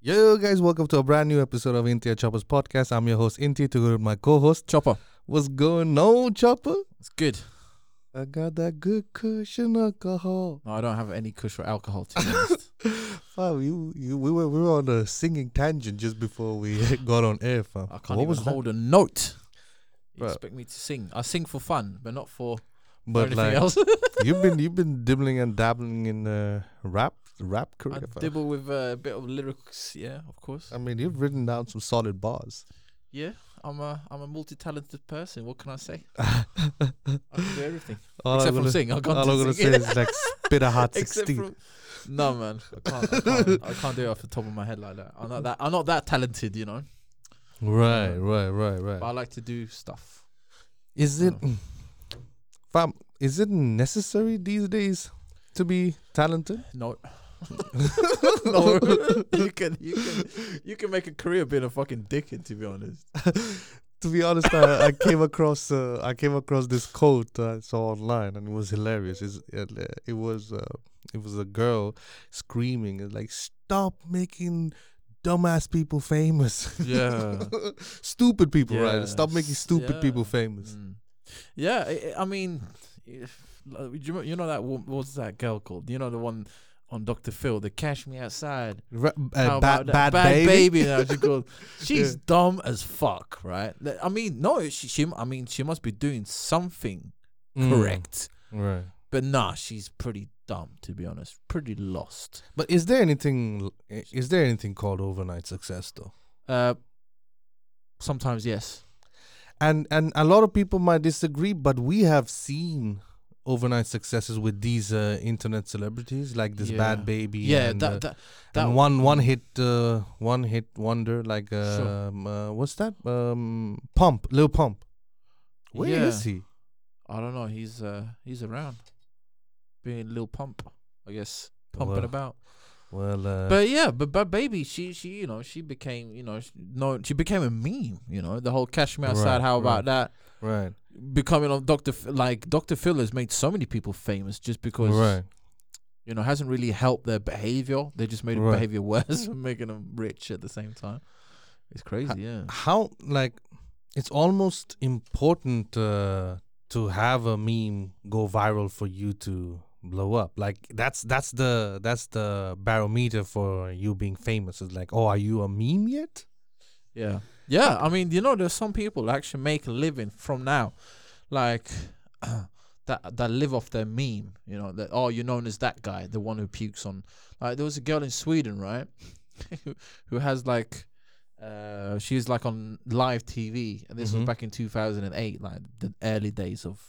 Yo, guys, welcome to a brand new episode of Intia Choppers podcast. I'm your host, Inti, together with my co host. Chopper. What's going on, Chopper? It's good. I got that good cushion alcohol. No, I don't have any kush or alcohol to be honest. Fam, you, you, we, were, we were on a singing tangent just before we got on air, fam. I can't what even hold a note. You Bruh. expect me to sing? I sing for fun, but not for, for But anything like, else. you've been you've been dibbling and dabbling in uh, rap rap I career. fam. dibble with uh, a bit of lyrics. Yeah, of course. I mean, you've written down some solid bars. yeah, I'm a I'm a multi-talented person. What can I say? I can do everything all except I'm gonna, sing. I can't all I'm gonna say is like spit a hot sixteen. from no man, I can't, I can't. I can't do it off the top of my head like that. I'm not that. I'm not that talented, you know. Right, right, right, right. But I like to do stuff. Is it, fam? Is it necessary these days to be talented? No. no, you can you can you can make a career being a fucking dickhead. To be honest, to be honest, I, I came across uh, I came across this quote I saw online, and it was hilarious. It's, it, it was uh, it was a girl screaming, like, "Stop making dumbass people famous." Yeah. stupid people, right? Stop making stupid people famous. Mm. yeah. I, I mean, if, you know- that wo- what's that girl called? You know the one on Doctor Phil, the Cash Me Outside. How uh, bad, that? bad, baby. baby. now she called. She's Yeah. dumb as fuck, right? I mean, no, she, she. I mean, she must be doing something Mm, correct, right? but nah, she's pretty dumb to be honest. Pretty lost. But is there anything? Is there anything called overnight success though? Uh, sometimes yes. and and a lot of people might disagree but we have seen overnight successes with these uh, internet celebrities like this Yeah. Bhad Bhabie Yeah, and, that uh, that that and one one hit uh, one hit wonder like Sure. um, uh, what's that um pump lil pump Where is Yeah. he I don't know. He's uh he's around, being Lil Pump, I guess, pumping Well, about. Well uh, But yeah, but but baby, she she you know she became you know sh- no she became a meme. You know the whole Cash Me Outside. Right, how about that? right Becoming on Doctor like Doctor Phil has made so many people famous just because right you know hasn't really helped their behavior. They just made Right. behavior worse making them rich at the same time. It's crazy, yeah. how like it's almost important uh, to have a meme go viral for you to blow up like that's that's the that's the barometer for you being famous is like oh are you a meme yet Yeah. Yeah. I mean, you know, there's some people actually make a living from now. Like that that live off their meme, you know, that oh, you're known as that guy, the one who pukes on like there was a girl in Sweden, right? who, who has like uh she's like on live TV and this Mhm. was back in 2008, like the early days of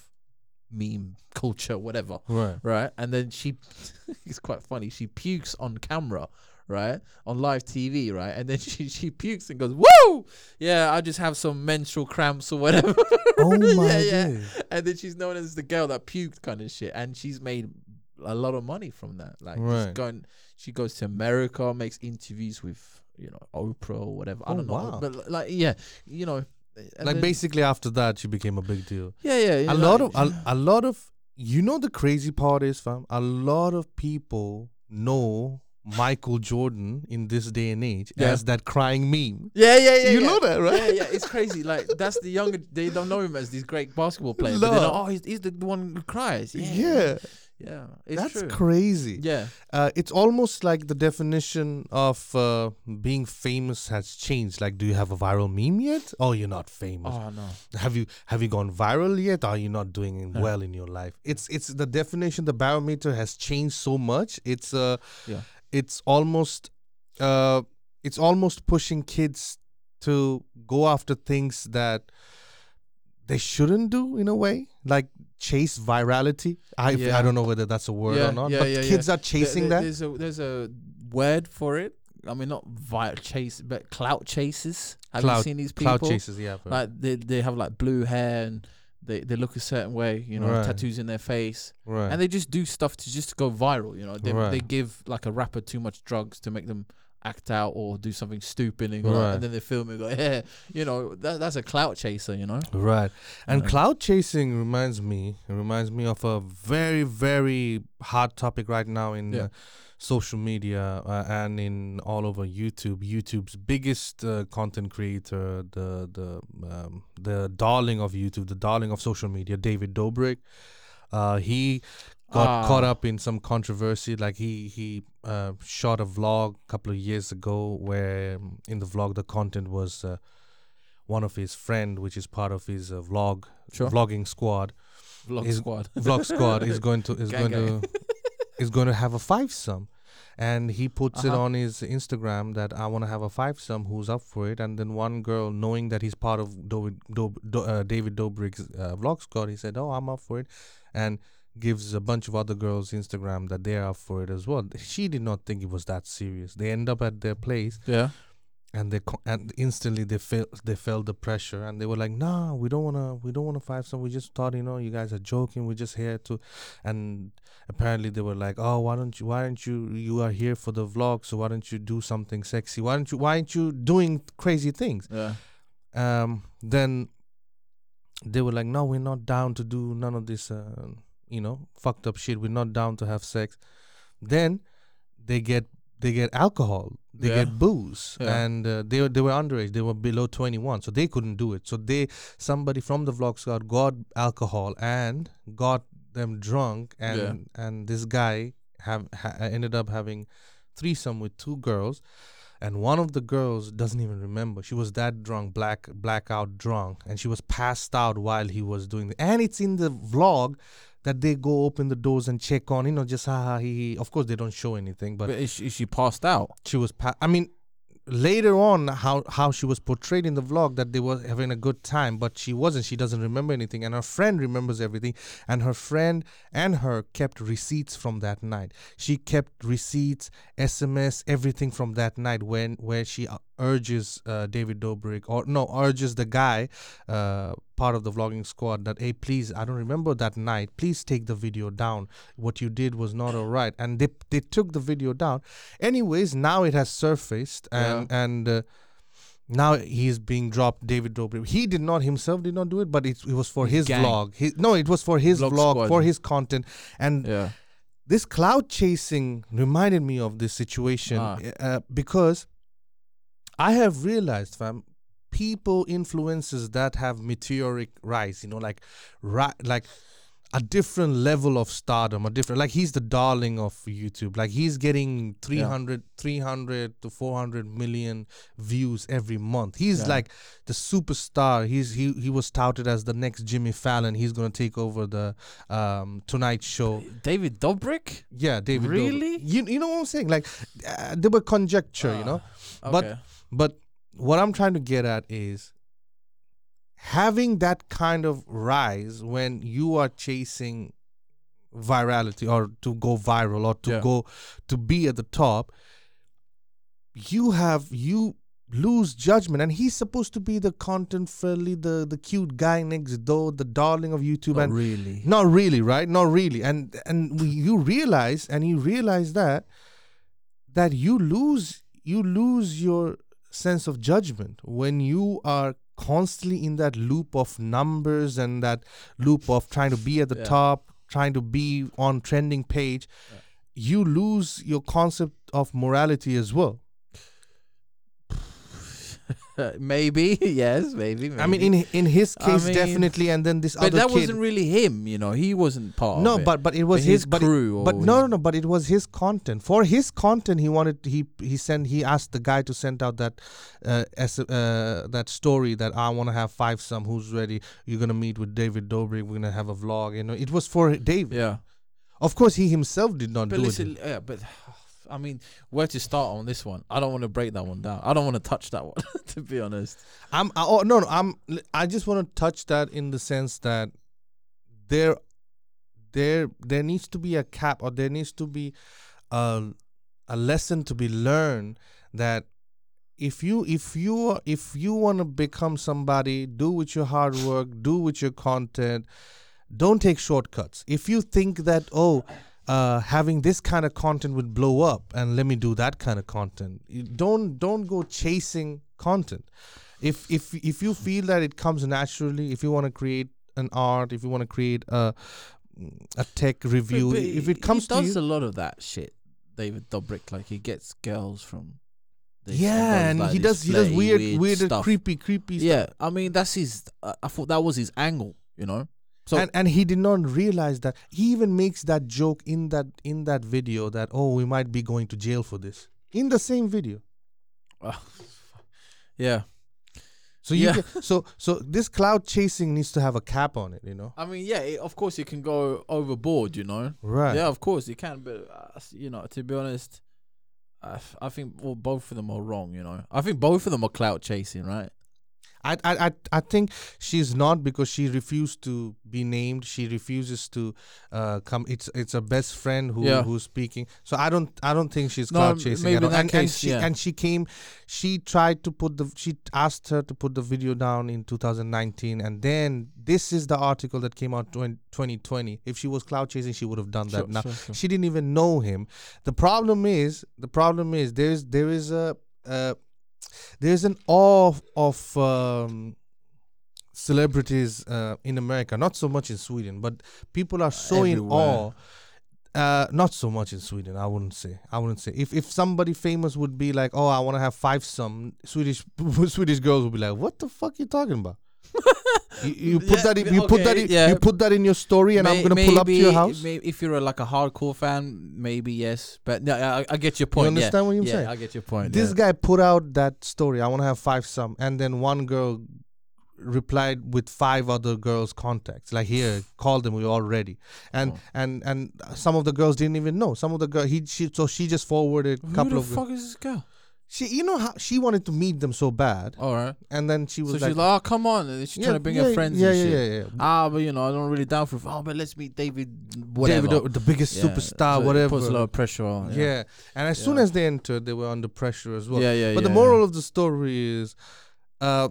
meme culture whatever right right? And then she, it's quite funny. She pukes on camera, right, on live TV, right? And then she she pukes and goes, "Woo! Yeah, I just have some menstrual cramps or whatever." oh my yeah, yeah. And then she's known as the girl that puked, kind of shit. And she's made a lot of money from that. Like, Right. going, she goes to America, makes interviews with you know Oprah or whatever. I Oh, don't know, wow. but like, yeah, you know. Like then- basically after that she became a big deal yeah, yeah, a lot like- of a, a lot of you know the crazy part is fam a lot of people know michael jordan in this day and age Yeah. as that crying meme Yeah, yeah, yeah. you yeah. know that right Yeah, yeah, it's crazy. Like that's the younger. They don't know him as this great basketball player. But they No. know, oh, he's, he's the one who cries. Yeah, yeah yeah. It's that's true. crazy Yeah, uh, it's almost like the definition of uh, being famous has changed. Like, do you have a viral meme yet? Oh, you're not famous. Oh no. Have you have you gone viral yet? Are you not doing well in your life? It's it's the definition. The barometer has changed so much. It's uh, Yeah. it's almost uh, it's almost pushing kids to go after things that they shouldn't do in a way, like chase virality. I Yeah. I don't know whether that's a word Yeah, or not, yeah, but yeah, kids are chasing there- that. There's a there's a word for it. I mean, not vi- chase, but clout chases. Have you seen these people? Clout chases, yeah. Like they they have like blue hair and they they look a certain way. You know, Right. tattoos in their face, right. and they just do stuff to just go viral. You know, they Right. they give like a rapper too much drugs to make them act out or do something stupid and, go, Right. and then they film it and go, yeah, you know, that, that's a clout chaser, you know? Right. And Yeah. clout chasing reminds me it reminds me of a very very hot topic right now in Yeah. uh, social media uh, and in all over YouTube. YouTube's biggest uh, content creator, the the um, the darling of YouTube, the darling of social media, David Dobrik. Uh, he got caught Ah. up in some controversy. Like he he uh, shot a vlog a couple of years ago where um, in the vlog the content was uh, one of his friend, which is part of his uh, vlog Sure. vlogging squad. Vlog His squad. Vlog squad is going to is Gang, going gang. to is going to have a five sum. And he puts it Uh-huh. on his Instagram that I want to have a five sum. Who's up for it? And then one girl, knowing that he's part of David uh, David Dobrik's uh, vlog squad, he said, "Oh, I'm up for it," and gives a bunch of other girls Instagram that they're up for it as well. She did not think it was that serious. They end up at their place, Yeah. and they co- and instantly they felt they felt the pressure and they were like nah we don't want to we don't want to five some we just thought you know you guys are joking we're just here to and apparently they were like oh why don't you why aren't you you are here for the vlog so why don't you do something sexy why don't you why aren't you doing crazy things Yeah. um then they were like no we're not down to do none of this uh, you know fucked up shit. We're not down to have sex. Then they get they get alcohol. They Yeah. get booze. Yeah. and uh, they were they were underage. They were below 21 so they couldn't do it. So they somebody from the vlog squad got alcohol and got them drunk. And Yeah. and this guy have ha- ended up having threesome with two girls. And one of the girls doesn't even remember. She was that drunk black blackout drunk. And she was passed out while he was doing it and it's in the vlog that they go open the doors and check on you know just ha ha he, he. of course they don't show anything but But is she, is she passed out? she was pa- i mean later on how how she was portrayed in the vlog that they were having a good time but she wasn't she doesn't remember anything and her friend remembers everything and her friend and her kept receipts from that night she kept receipts sms everything from that night when where she uh, urges uh, david dobrik or no urges the guy uh, part of the vlogging squad that hey please i don't remember that night please take the video down what you did was not all right and they they took the video down anyways now it has surfaced and and uh, now he's being dropped david dobrik he did not himself did not do it but it, it was for His gang. vlog he, no it was for his Vlog vlog squad. for his content and Yeah. this clout chasing reminded me of this situation Ah. uh, because I have realized, fam, people influences that have meteoric rise, you know, like ri- like a different level of stardom, a different like he's the darling of YouTube. Like he's getting 300 300 to 400 million views every month. He's Yeah. like the superstar. He's he he was touted as the next Jimmy Fallon. He's going to take over the um Tonight show. David Dobrik? Yeah, David. Dobrik. Really? You you know what I'm saying? Like uh, there were conjecture, you know. Ah, But- okay. But what I'm trying to get at is having that kind of rise when you are chasing virality or to go viral or to Yeah. go to be at the top you have you lose judgment and he's supposed to be the content friendly the the cute guy next door the darling of youtube Not and really. not really, right? Not really. And and you realize and you realize that that you lose you lose your sense of judgment when you are constantly in that loop of numbers and that loop of trying to be at the Yeah. top, trying to be on trending page. Yeah. You lose your concept of morality as well. maybe, yes, maybe, maybe. I mean, in in his I case, mean, definitely, and then this but other But that kid. wasn't really him, you know. He wasn't part no, but but it was his, his but it- crew. But no, no, no. But it was his content. For his content, he wanted he he sent he asked the guy to send out that uh, S, uh that story that I want to have five some. Who's ready? You're gonna meet with David Dobrik. We're gonna have a vlog. You know, it was for David. Yeah. Of course, he himself did not But do listen, it. yeah, but I mean, where to start on this one? I don't want to break that one down. I don't want to touch that one, to be honest. I'm I, oh no no. I'm I just want to touch that in the sense that there there there needs to be a cap or there needs to be a a lesson to be learned that if you if you if you want to become somebody do with your hard work do with your content don't take shortcuts if you think that oh uh, having this kind of content would blow up, and let me do that kind of content. You don't don't go chasing content. If if if you feel that it comes naturally, if you want to create an art, if you want to create a a tech review, But if it comes he to does you, a lot of that shit. David Dobrik, like he gets girls from. yeah, and like, he does he does weird, weird, stuff. creepy, creepy Yeah, I mean that's his. Uh, I thought that was his angle, you know. So and and he did not realize that he even makes that joke in that in that video that oh we might be going to jail for this in the same video yeah, so you Yeah. can, so so this clout chasing needs to have a cap on it you know I mean, yeah, it, of course you can go overboard, you know. right Yeah, of course you can, but uh, you know, to be honest, I think well, both of them are wrong. You know, I think both of them are clout chasing, right? I, I I I think she's not because she refused to be named. She refuses to uh, come. It's it's a best friend who Yeah. who's speaking. So I don't I don't think she's No, clout chasing at all. that and, and case, she yeah. and she came. She tried to put the. She asked her to put the video down in 2019, and then this is the article that came out twen- 2020. If she was clout chasing, she would have done that. Sure, now sure, sure. she didn't even know him. The problem is the problem is there's there is a uh, there's an awe of um, celebrities uh, in America, not so much in Sweden, but people are so in awe. Uh, not so much in Sweden. I wouldn't say. I wouldn't say. If if somebody famous would be like, oh, I want to have five some Swedish Swedish girls would be like, what the fuck are you talking about? You, you put Yeah, that in, you put that in, yeah. you put that in your story, and I'm gonna pull up to your house. may- if you're a, like a hardcore fan, maybe yes, but no, I, I get your You point. understand what yeah. I'm yeah, saying? I get your point. this guy put out that story i want to have five some and then one girl replied with five other girls contacts like here call them we're all ready and Oh. and and some of the girls didn't even know some of the girl he she so she just forwarded a Who couple the of fuck is this girl? She you know how she wanted to meet them so bad All right. and then she So was she's like, like, "Oh, come on!" and She's yeah, trying to bring yeah, her friends. yeah and yeah, shit. yeah yeah Ah, but you know, I don't really down for. Oh, but let's meet David. Whatever. David, the, the biggest Yeah, superstar so it whatever Puts a lot of pressure on. yeah. and as soon Yeah. as they entered they were under pressure as well yeah, yeah. but the yeah, moral yeah. of the story is uh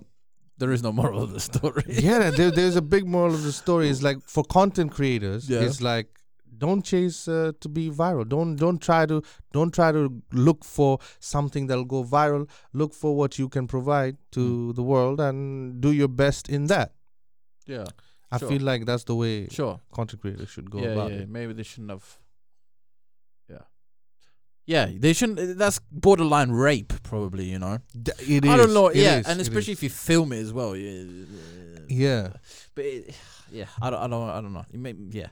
there is no moral of the story. yeah, there, there's a big moral of the story. Is like for content creators, Yeah. it's like don't chase uh, to be viral. Don't don't try to don't try to look for something that'll go viral. Look for what you can provide to Mm. the world and do your best in that. yeah, I Sure. feel like that's the way sure. content creators should go yeah, about yeah. it. Maybe they shouldn't have. Yeah. Yeah, they shouldn't. That's borderline rape, probably. You know. It is. I don't know. it yeah, is, and especially if you film it as well. Yeah. yeah. But it, yeah, I don't, I don't, I don't know. It may, yeah,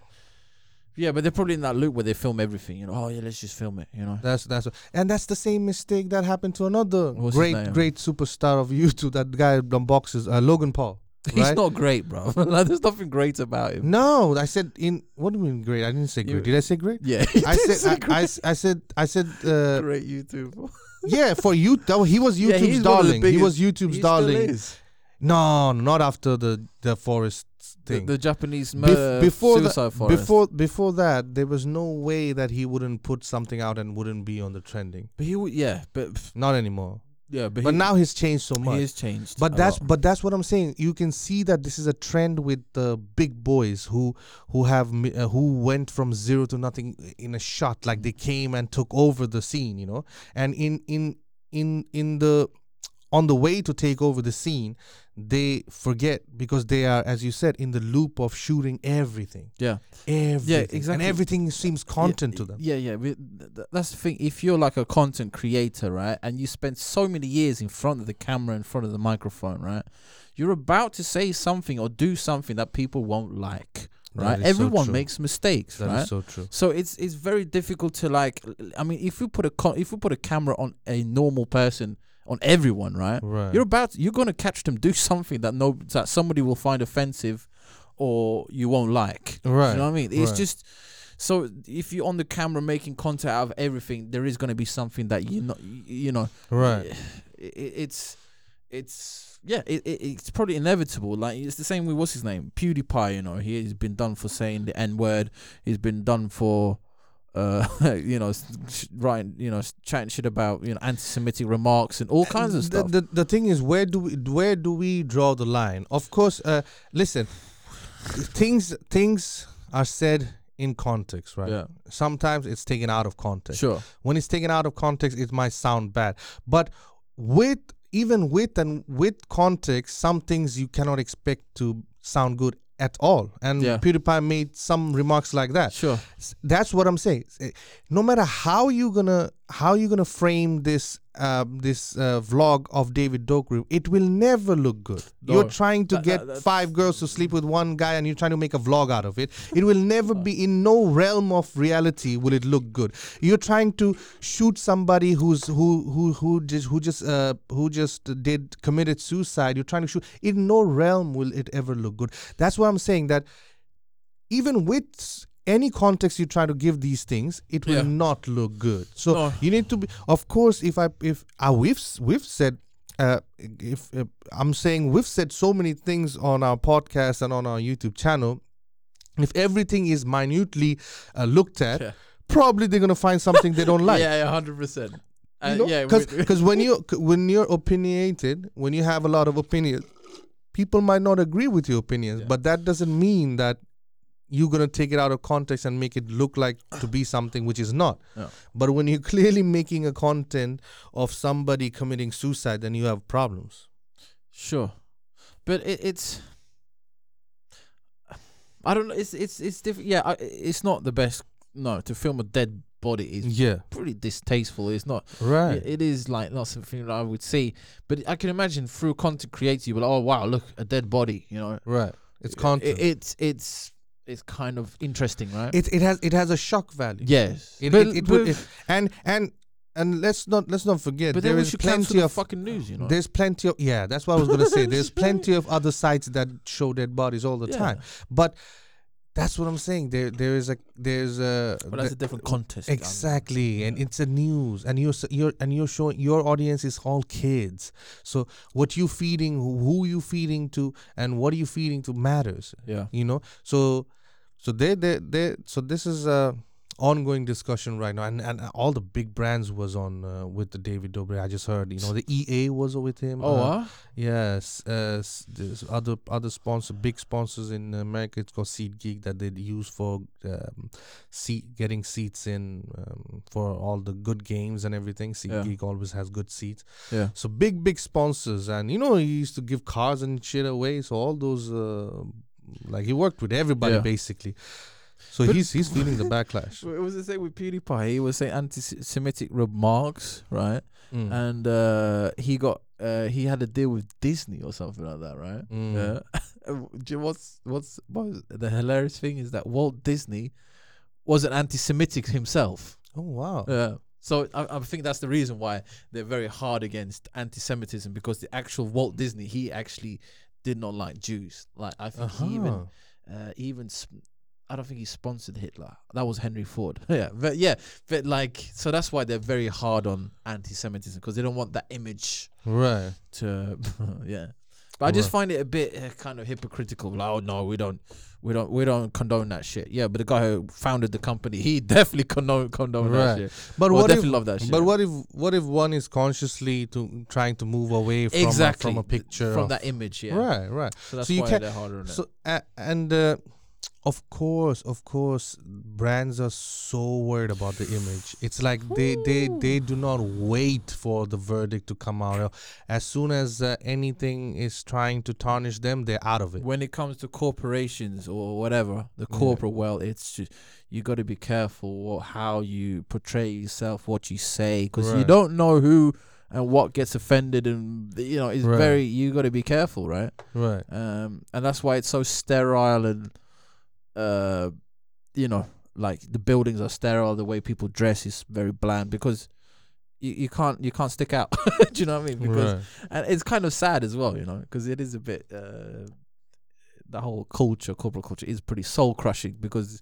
yeah, but they're probably in that loop where they film everything. You know, oh yeah, let's just film it. You know, That's that's and that's the same mistake that happened to another What's his great name? great superstar of YouTube. That guy unboxes uh, Logan Paul. he's right? not great, bro. like, there's nothing great about him. No, I said in. What do you mean great? I didn't say great. Did I say great? Yeah, I said. I, I, s- I said. I said. Uh, great YouTube. yeah, for you. That, he was YouTube's he's one of darling. He was YouTube's darling. No, not after the the forest thing. the Japanese Bef- before the- suicide forest. before before that, there was no way that he wouldn't put something out and wouldn't be on the trending. but he, would- yeah, but Not anymore. yeah, but, But he, now he's changed so much. he has changed. But a that's lot. but that's what I'm saying. You can see that this is a trend with the big boys who who have mi- uh, who went from zero to nothing in a shot. Like they came and took over the scene, you know. And in in in in the on the way to take over the scene, they forget because they are, as you said, in the loop of shooting everything, yeah. everything, Yeah, exactly. and everything seems content yeah, to them. Yeah, yeah. but th- th- That's the thing. If you're like a content creator, right, and you spend so many years in front of the camera, in front of the microphone, right, you're about to say something or do something that people won't like, right? is so Everyone makes mistakes, That right? so true. So it's it's very difficult to like. I mean, if we put a co- if we put a camera on a normal person, on everyone, right? Right. You're about you're gonna catch them do something that no that somebody will find offensive, or you won't like. right. You know what I mean? It's right. just so if you're on the camera making content out of everything, there is going to be something that you know, you know, right. It, it's it's yeah, it, it, it's probably inevitable. Like it's the same with what's his name, PewDiePie. You know, he's been done for saying the N word. He's been done for. Uh, you know, sh- writing, you know, chatting shit about you know anti-Semitic remarks and all kinds of the, stuff. The, the thing is, where do we where do we draw the line? Of course, uh, listen, things things are said in context, right? Yeah. Sometimes it's taken out of context. Sure. When it's taken out of context, it might sound bad. But with even with and with context, some things you cannot expect to sound good at all. And Yeah. PewDiePie made some remarks like that. Sure. That's what I'm saying. Eh, no matter how you're gonna how are you gonna frame this um, this uh, vlog of David Dobrik, it will never look good. No. You're trying to That- get that- five girls to sleep with one guy, and you're trying to make a vlog out of it. It will never be in no realm of reality will it look good. You're trying to shoot somebody who's who who who just who just uh who just did committed suicide. You're trying to shoot. In no realm will it ever look good. That's why I'm saying that even with any context you try to give these things, it will Yeah. not look good. So No. you need to be. Of course, if I if uh, we've s- we've said. Uh, if uh, I'm saying we've said so many things on our podcast and on our YouTube channel, if everything is minutely uh, looked at, Yeah. probably they're gonna find something they don't like. yeah, yeah, hundred percent. Uh, You know? yeah, because when you when you're opinionated, when you have a lot of opinions, people might not agree with your opinions, Yeah. but that doesn't mean that you're gonna take it out of context and make it look like to be something which is not. Yeah. But when you're clearly making a content of somebody committing suicide, then you have problems. Sure, but it, it's. I don't know. It's it's it's different. Yeah, I, it's not the best. No, to film a dead body is Yeah. pretty distasteful. It's not. Right. It, it is like not something that I would see. But I can imagine through content creator, you will. Oh wow, look a dead body. You know, right. It's It- content. it's it's it's kind of interesting, right? it, it has it has a shock value. yes, It, but, it, it but, would, it- and and and let's not let's not forget but should cancel plenty of fucking news. You know, There's plenty of yeah, that's what I was gonna say. There's plenty of other sites that show dead bodies all the Yeah. time. But that's what I'm saying. There there is a there's a But that's a different contest. Exactly, and Yeah. it's a news, and you're you're and you're showing your audience is all kids. So what you feeding, who you feeding to, and what are you feeding to matters. Yeah. You know, so so they they they so this is a ongoing discussion right now, and and all the big brands was on uh, with the David Dobrik. I just heard, you know, the EA was with him. Oh, uh, huh? Yes, uh, there's other other sponsor, big sponsors in America. It's called SeatGeek that they use for um, seat getting seats in um, for all the good games and everything. Seat Geek always has good seats. yeah. So big big sponsors, and you know he used to give cars and shit away. So all those uh, like he worked with everybody Yeah. basically. So But- he's he's feeling the backlash. It was the same with PewDiePie. He was saying anti-Semitic remarks, right? Mm. And uh, he got uh, he had a deal with Disney or something like that, right? Mm. Yeah. Do you know what's what's what the hilarious thing is that Walt Disney was an anti-Semitic himself. Oh wow. Yeah. So I, I think that's the reason why they're very hard against anti-Semitism because the actual Walt Disney he actually did not like Jews. Like I think he even Uh-huh. uh, even sp- I don't think he sponsored Hitler. That was Henry Ford. yeah, but yeah, but like so that's why they're very hard on anti-Semitism because they don't want that image Right. to yeah. But I just Right. find it a bit uh, kind of hypocritical. Like, oh no, we don't, we don't, we don't condone that shit. Yeah, but the guy who founded the company, he definitely condone condone that shit. But Well, what if love that shit. But what if what if one is consciously to trying to move away from exactly a, from a picture from of- that image? Yeah, Right, right. So that's So you why can't- they're harder on it. So uh, and uh, of course, of course, brands are so worried about the image. It's like they they they do not wait for the verdict to come out. As soon as uh, anything is trying to tarnish them, they're out of it. when it comes to corporations or whatever, the Yeah. corporate world, it's just you got to be careful what, how you portray yourself, what you say, because you don't know who and what gets offended, and you know it's Right. very you got to be careful, right? Right. Um, and that's why it's so sterile and uh, you know, like the buildings are sterile, the way people dress is very bland because. You, you can't you can't stick out. Do you know what I mean? Because right. and it's kind of sad as well, you know, because it is a bit uh, the whole culture, corporate culture, is pretty soul crushing because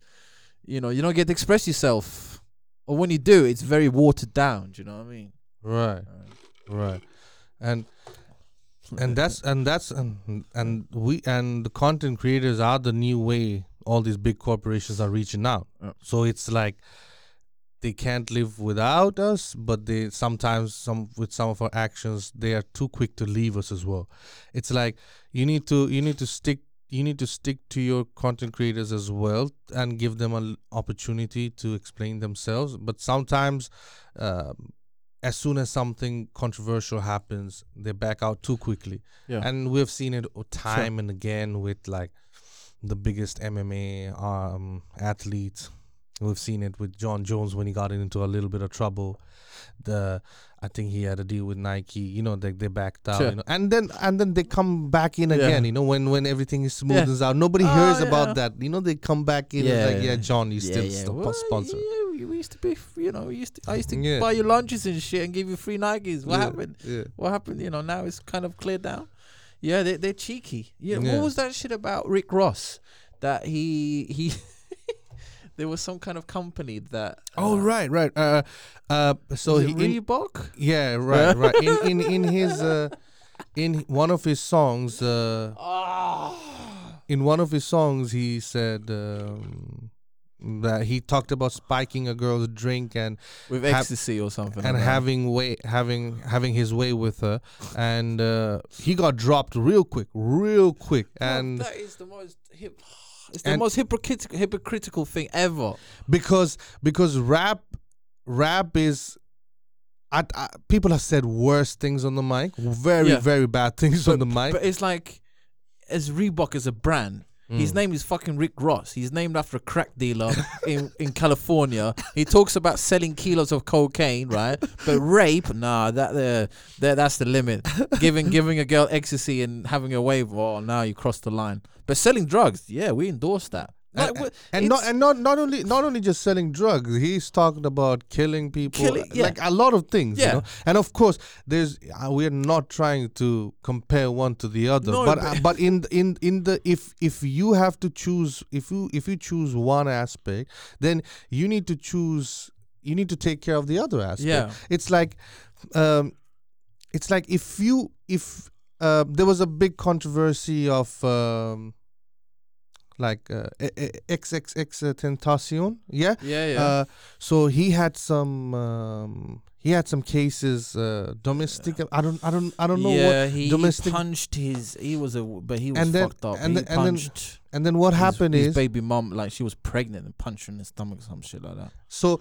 you know you don't get to express yourself, or when you do, it's very watered down. Do you know what I mean? Right. Right. And and that's and that's and and we and the content creators are the new way all these big corporations are reaching out Yeah. so it's like they can't live without us but they sometimes some with some of our actions they are too quick to leave us as well it's like you need to you need to stick you need to stick to your content creators as well and give them an opportunity to explain themselves. But sometimes, um, as soon as something controversial happens, they back out too quickly. Yeah. And we've seen it time and again with like the biggest MMA um, athletes. We've seen it with Jon Jones when he got into a little bit of trouble. The I think he had a deal with Nike. You know, they they backed out. Sure. You know, and then and then they come back in Yeah. again. You know, when when everything is Yeah. smoothens out, nobody Oh, hears yeah. about that. You know, they come back in and like, Yeah. yeah, Jon, you still st- Well, sponsor. Yeah, we- used to be, you know, we used to, I used to Yeah. buy you lunches and shit and give you free Nikes. What Yeah, happened? Yeah. What happened? You know, now it's kind of cleared down. Yeah, they they're cheeky. Yeah, Yeah. what was that shit about Rick Ross? That he he there was some kind of company that Oh uh, right, right. Uh, uh. So he it in, yeah, right, right. In in in his uh, in one of his songs, uh, Ah. in one of his songs, he said um, that he talked about spiking a girl's drink and with Have- ecstasy or something. and like having way having having his way with her, and uh, he got dropped real quick, real quick, Bro, and that is the most hip. It's the most hypocritical hypocritical thing ever. because because rap rap is. I, I, people have said worse things on the mic, very Yeah. very bad things on the mic. But it's like, as Reebok as a brand, his Mm. name is fucking Rick Ross. He's named after a crack dealer in, in California. He talks about selling kilos of cocaine, right? But rape, nah, that uh, that that's the limit. giving giving a girl ecstasy and having a wave, oh, now you crossed the line. But selling drugs, yeah, we endorse that. Like, And- and not and not not only not only just selling drugs he's talking about killing people Killing- yeah. like a lot of things you Yeah. know and of course there's uh, we're not trying to compare one to the other No, but but- uh, but in in in the if if you have to choose if you if you choose one aspect then you need to choose you need to take care of the other aspect Yeah. it's like um it's like if you if uh, there was a big controversy of um like uh, XXX uh, Tentacion, yeah. yeah, yeah. Uh, so he had some um, he had some cases uh, domestic. I don't I don't I don't know yeah, what. he, he domestic- punched his. He was a, but he was And then- fucked up. and he then- and then. And then what his- happened his is baby mom, like she was pregnant and punched her in the stomach, some shit like that. so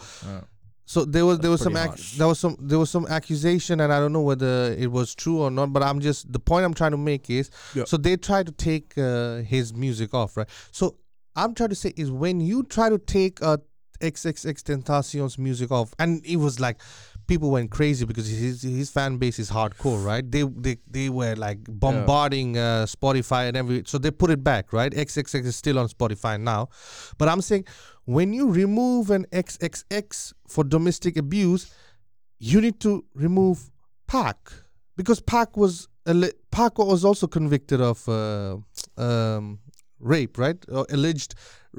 so there was there was some ac- there was some there was some accusation and I don't know whether it was true or not. But I'm just the point I'm trying to make is Yeah. so they tried to take uh, his music off, right? So I'm trying to say is when you try to take a XXX Tentacion's music off, and it was like people went crazy because his his fan base is hardcore, right? They they they were like bombarding uh, Spotify and every, so they put it back, right? XXX is still on Spotify now, but I'm saying when you remove an XXX for domestic abuse, you need to remove Pac because Pac was Pac was also convicted of uh, um, rape, right? Or alleged.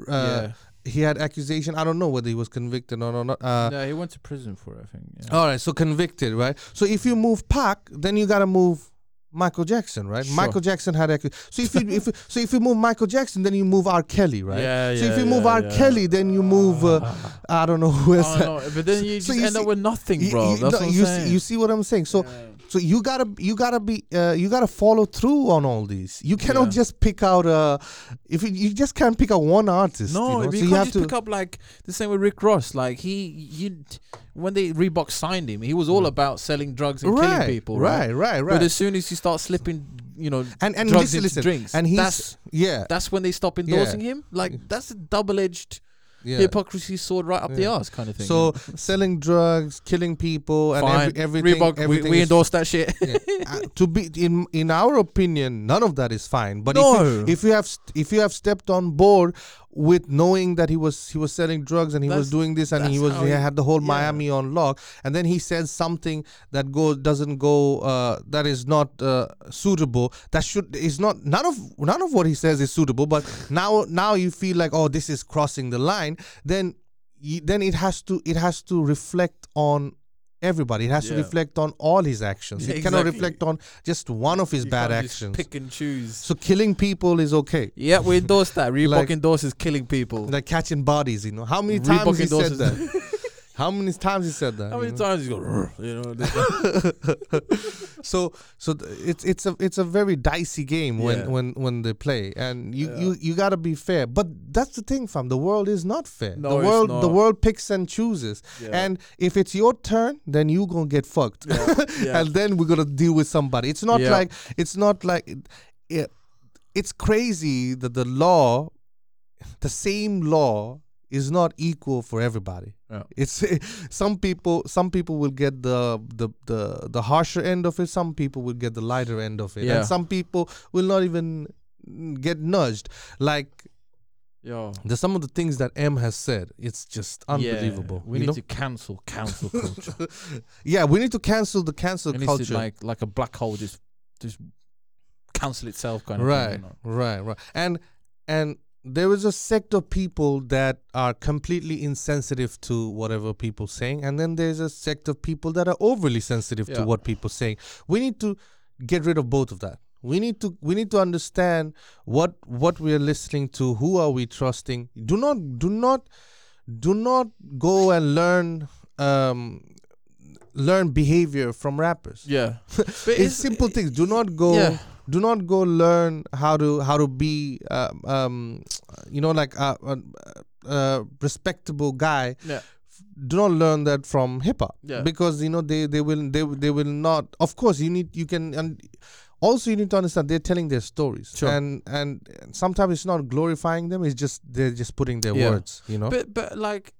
Uh, He had accusation. I don't know whether he was convicted or not. Uh, yeah, he went to prison for it, I think. Yeah. all right, so convicted, right? So if you move Pac, then you gotta move Michael Jackson, right? Sure. Michael Jackson had accu- so if you if so if you move Michael Jackson, then you move R. Kelly, right? Yeah, yeah. so if yeah, you move R. yeah. Kelly, then you move uh, I don't know who else. Oh, no, but then you So just you end see- up with nothing, bro. you, That's no, what I'm you saying. see, you see what I'm saying? So Yeah. So you gotta you gotta be uh, you gotta follow through on all these. You cannot Yeah. just pick out uh if you, you just can't pick out one artist. No, you know? you so you can't have just to pick up like the same with Rick Ross. Like he, you, when they Reebok signed him, he was all about selling drugs and Mm. right, killing people, right? right, right, right. But as soon as you start slipping, you know, and and drugs listen, listen, drinks, and he's that's yeah, that's when they stop endorsing him. Like that's a double-edged yeah. hypocrisy sword right up the ass kind of thing. So selling drugs, killing people, and fine, every, everything. Reebok, we, everything we is- endorse that shit. yeah. Uh, to be in in our opinion, none of that is fine. But No. if you, if you have st- if you have stepped on board with knowing that he was he was selling drugs and he was doing this and he was he he- had the whole yeah. Miami on lock, and then he says something that go doesn't go uh, that is not uh, suitable. That should is not none of none of what he says is suitable. But now now you feel like oh this is crossing the line. Then then it has to it has to reflect on everybody. It has to reflect on all his actions. Yeah, it cannot reflect on just one of his You bad actions. Pick and choose. So killing people is okay. yeah, we endorse that. Reebok Like- endorses killing people. Like catching bodies, you know. How many Reebok times he said that? How many times he said that? How many know? times you go? You know. so so th- it's it's a it's a very dicey game when Yeah. when when they play and you Yeah. you you got to be fair but that's the thing fam the world is not fair No, the world the world picks and chooses Yeah. and if it's your turn then you going to get fucked and then we're going to deal with somebody it's not like it's not like it, it, it's crazy that the law the same law is not equal for everybody Yeah. it's eh, some people some people will get the, the the the harsher end of it some people will get the lighter end of it Yeah. and some people will not even mm, get nudged like Yo. the some of the things that m has said it's just unbelievable Yeah, we need know? to cancel cancel culture. yeah we need to cancel the cancel culture like like a black hole just just cancel itself kind of thing. right you know? right right and and there is a sect of people that are completely insensitive to whatever people saying and then there's a sect of people that are overly sensitive to what people saying. We need to get rid of both of that. We need to we need to understand what what we are listening to who are we trusting. Do not do not do not go and learn um learn behavior from rappers. Yeah, but it's, simple things. Do not go Yeah, do not go learn how to how to be um, um you know like a, a, a respectable guy yeah, do not learn that from hip hop Yeah. because you know they they will they they will not of course you need you can and also you need to understand they're telling their stories Sure. and and sometimes it's not glorifying them it's just they're just putting their Yeah. words you know but but like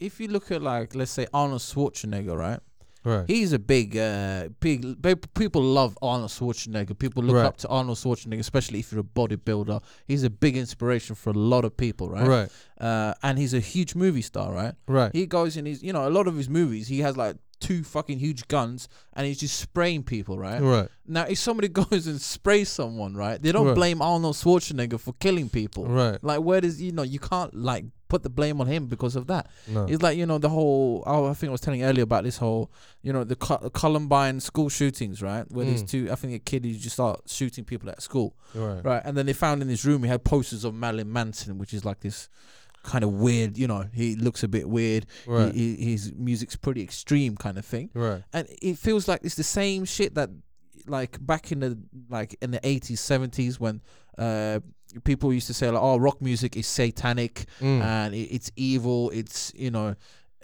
if you look at like let's say Arnold Schwarzenegger, right? Right He's a big, uh, big. pe- People love Arnold Schwarzenegger. People look Right. up to Arnold Schwarzenegger, especially if you're a bodybuilder. He's a big inspiration for a lot of people, right? right Uh, and he's a huge movie star, right? right He goes in his, you know, a lot of his movies. He has like two fucking huge guns, and he's just spraying people, right? right Now, if somebody goes and sprays someone, right? They don't Right. blame Arnold Schwarzenegger for killing people. right Like, where does you know you can't like put the blame on him because of that. no It's like you know the whole. Oh, I think I was telling earlier about this whole. You know the Col- Columbine school shootings, right? Where these Mm. two. I think a kid who just start shooting people at school, right right? And then they found in his room he had posters of Marilyn Manson, which is like this kind of weird. You know, he looks a bit weird. He- he, his music's pretty extreme kind of thing, right and it feels like it's the same shit that like back in the like in the 80s 70s when uh people used to say like oh rock music is satanic Mm. and it, it's evil. It's you know,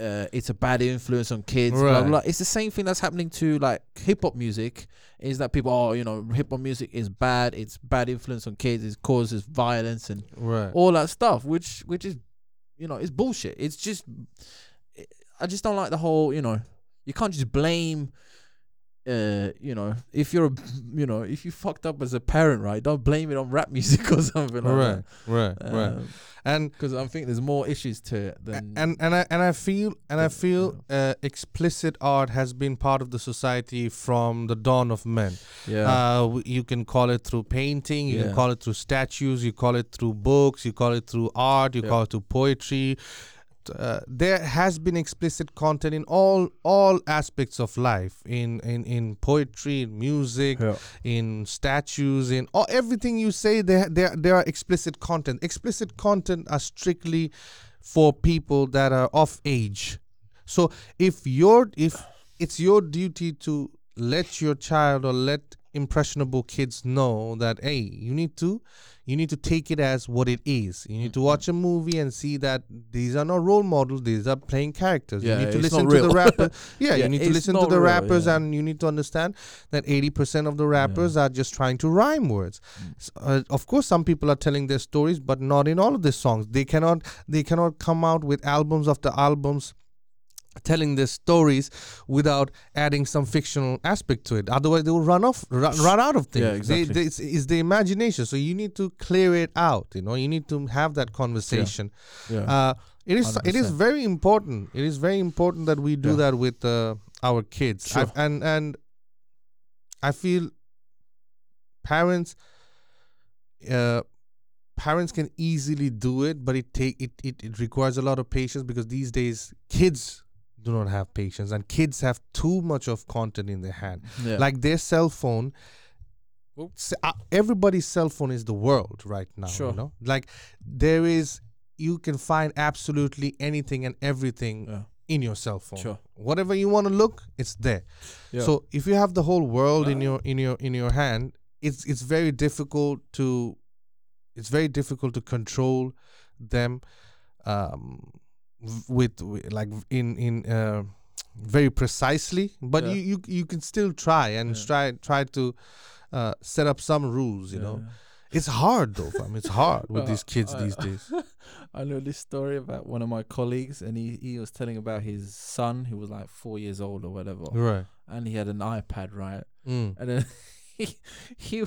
uh, it's a bad influence on kids. Blah, blah, blah. It's the same thing that's happening to like hip hop music. Is that people? Oh, you know, hip hop music is bad. It's bad influence on kids. It causes violence and right all that stuff. Which which is, you know, it's bullshit. It's just, I just don't like the whole. You know, you can't just blame. Uh, you know, if you're, a, you know, if you fucked up as a parent, right? Don't blame it on rap music or something like right right that. right Um, and because I think there's more issues to it than and and I and I feel and I feel uh, explicit art has been part of the society from the dawn of men. yeah Uh, you can call it through painting, you Yeah. can call it through statues, you call it through books, you call it through art, you Yeah. call it through poetry. Uh, there has been explicit content in all all aspects of life in in in poetry in music yeah. in statues in all, everything you say there there there are explicit content. Explicit content are strictly for people that are of age. So if your if it's your duty to let your child or let impressionable kids know that hey you need to you need to take it as what it is. You need to watch a movie and see that these are not role models these are playing characters. Yeah, you need to listen to the rapper. Yeah, Yeah, you need to listen to the real, rappers yeah. and you need to understand that 80% of the rappers are just trying to rhyme words. Mm. Uh, of course some people are telling their stories but not in all of their songs. They cannot they cannot come out with albums after albums telling their stories without adding some fictional aspect to it otherwise they will run off run, run out of things Yeah, exactly. they- it's, it's the imagination so you need to clear it out you know you need to have that conversation yeah uh, it is it is 100%. very important. It is very important that we do Yeah. that with uh, our kids. Sure. I've- and and I feel parents uh, parents can easily do it, but it take it, it it requires a lot of patience because these days kids do not have patience and kids have too much of content in their hand. yeah Like their cell phone uh, everybody's cell phone is the world right now Sure. you know like there is you can find absolutely anything and everything yeah in your cell phone. Sure. Whatever you want to look, it's there. Yeah. So if you have the whole world in Uh, your in your in your hand, it's it's very difficult to it's very difficult to control them um v- with, like in in uh, very precisely but Yeah. you, you you can still try and Yeah. try try to uh, set up some rules you know it's hard though fam. it's hard with these kids I- these days I know this story about one of my colleagues, and he, he was telling about his son who was like four years old or whatever, right and he had an iPad, right? mm. And then he, he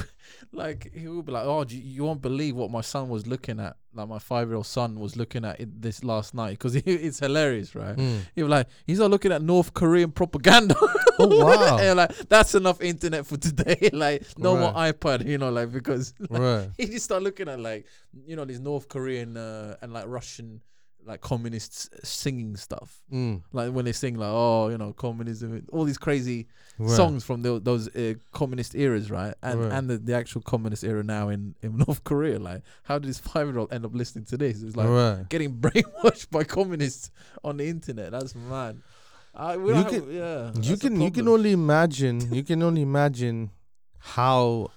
like he would be like, "Oh, you, won't believe what my son was looking at. Like my five year old son was looking at it this last night because it's hilarious, right? Mm. He was like, he's not looking at North Korean propaganda. Oh, wow. and like that's enough internet for today. like no more iPad, you know, like because right he just start looking at like you know these North Korean uh, and like Russian like communists singing stuff. mm. Like when they sing like oh you know communism, all these crazy right. songs from tho- those uh, communist eras, right? And Right. and the, the actual communist era now in, in North Korea. Like, how did this five year old end up listening to this? It's like right getting brainwashed by communists on the internet. That's mad. I, we You can- have, yeah, you can you can only imagine you can only imagine how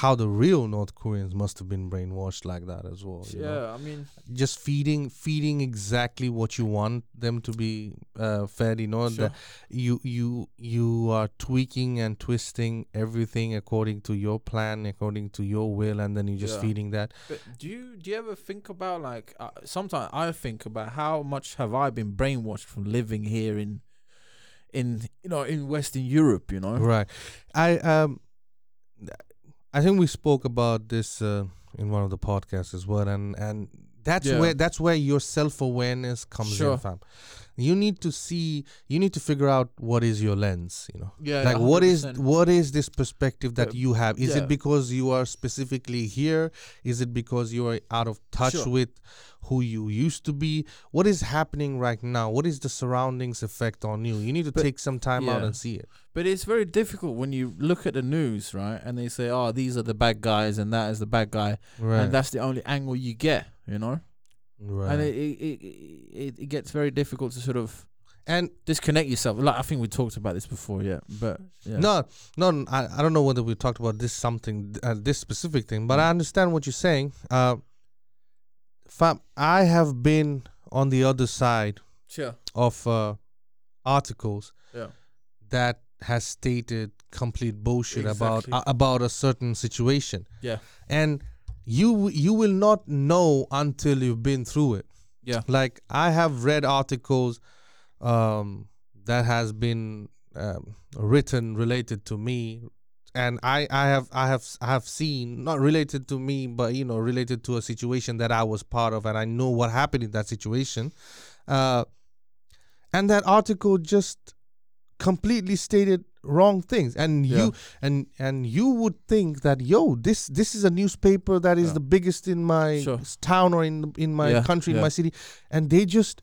how the real North Koreans must have been brainwashed like that as well. you yeah. know? I mean, just feeding feeding exactly what you want them to be uh, fed. You know Sure. that you you you are tweaking and twisting everything according to your plan, according to your will, and then you're just Yeah. feeding that. But do you do you ever think about like uh, sometimes I think about how much have I been brainwashed from living here in in you know in Western Europe, you know? Right. I um I think we spoke about this uh, in one of the podcasts as well and and that's Yeah. where that's where your self-awareness comes Sure. in fam. You need to see you need to figure out what is your lens, you know. Yeah, like what is 100%. what is this perspective that But- you have is yeah. it because you are specifically here is it because you are out of touch Sure. with who you used to be what is happening right now what is the surroundings effect on you you need to But- take some time out and see it But it's very difficult when you look at the news, right? And they say, "Oh, these are the bad guys, and that is the bad guy," right and that's the only angle you get, you know. Right. And it it, it it gets very difficult to sort of and disconnect yourself. Like I think we talked about this before, yeah. But yeah, no no I, I don't know whether we talked about this something uh, this specific thing but i Mm. understand what you're saying. Uh fam, i have been on the other side sure, of uh, articles yeah, that has stated complete bullshit about uh, about a certain situation. Yeah, and you you will not know until you've been through it. Yeah, like i have read articles um that has been um, written related to me. And i i have i have i have seen not related to me but you know related to a situation that i was part of and i know what happened in that situation. Uh and that article just completely stated wrong things and Yeah. you and and you would think that yo this this is a newspaper that is Yeah. the biggest in my Sure. town or in in my Yeah, country in my city and they just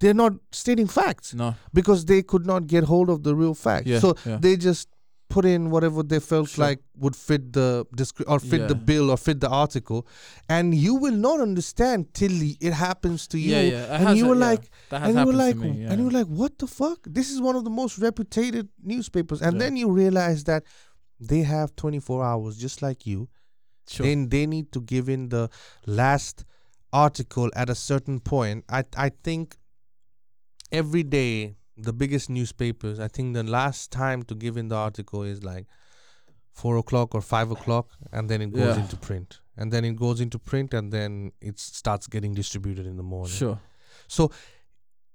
they're not stating facts no, because they could not get hold of the real facts so they just put in whatever they felt Sure. like would fit the descri- or fit the bill or fit the article and you will not understand till it happens to you yeah, yeah. And you were yeah, like and you were like me, yeah. and you were like what the fuck this is one of the most reputed newspapers and Yeah. then you realize that they have 24 hours just like you sure. then they need to give in the last article at a certain point i i think every day the biggest newspapers i think the last time to give in the article is like four o'clock or five o'clock and then it goes Yeah. into print and then it goes into print and then it starts getting distributed in the morning sure. so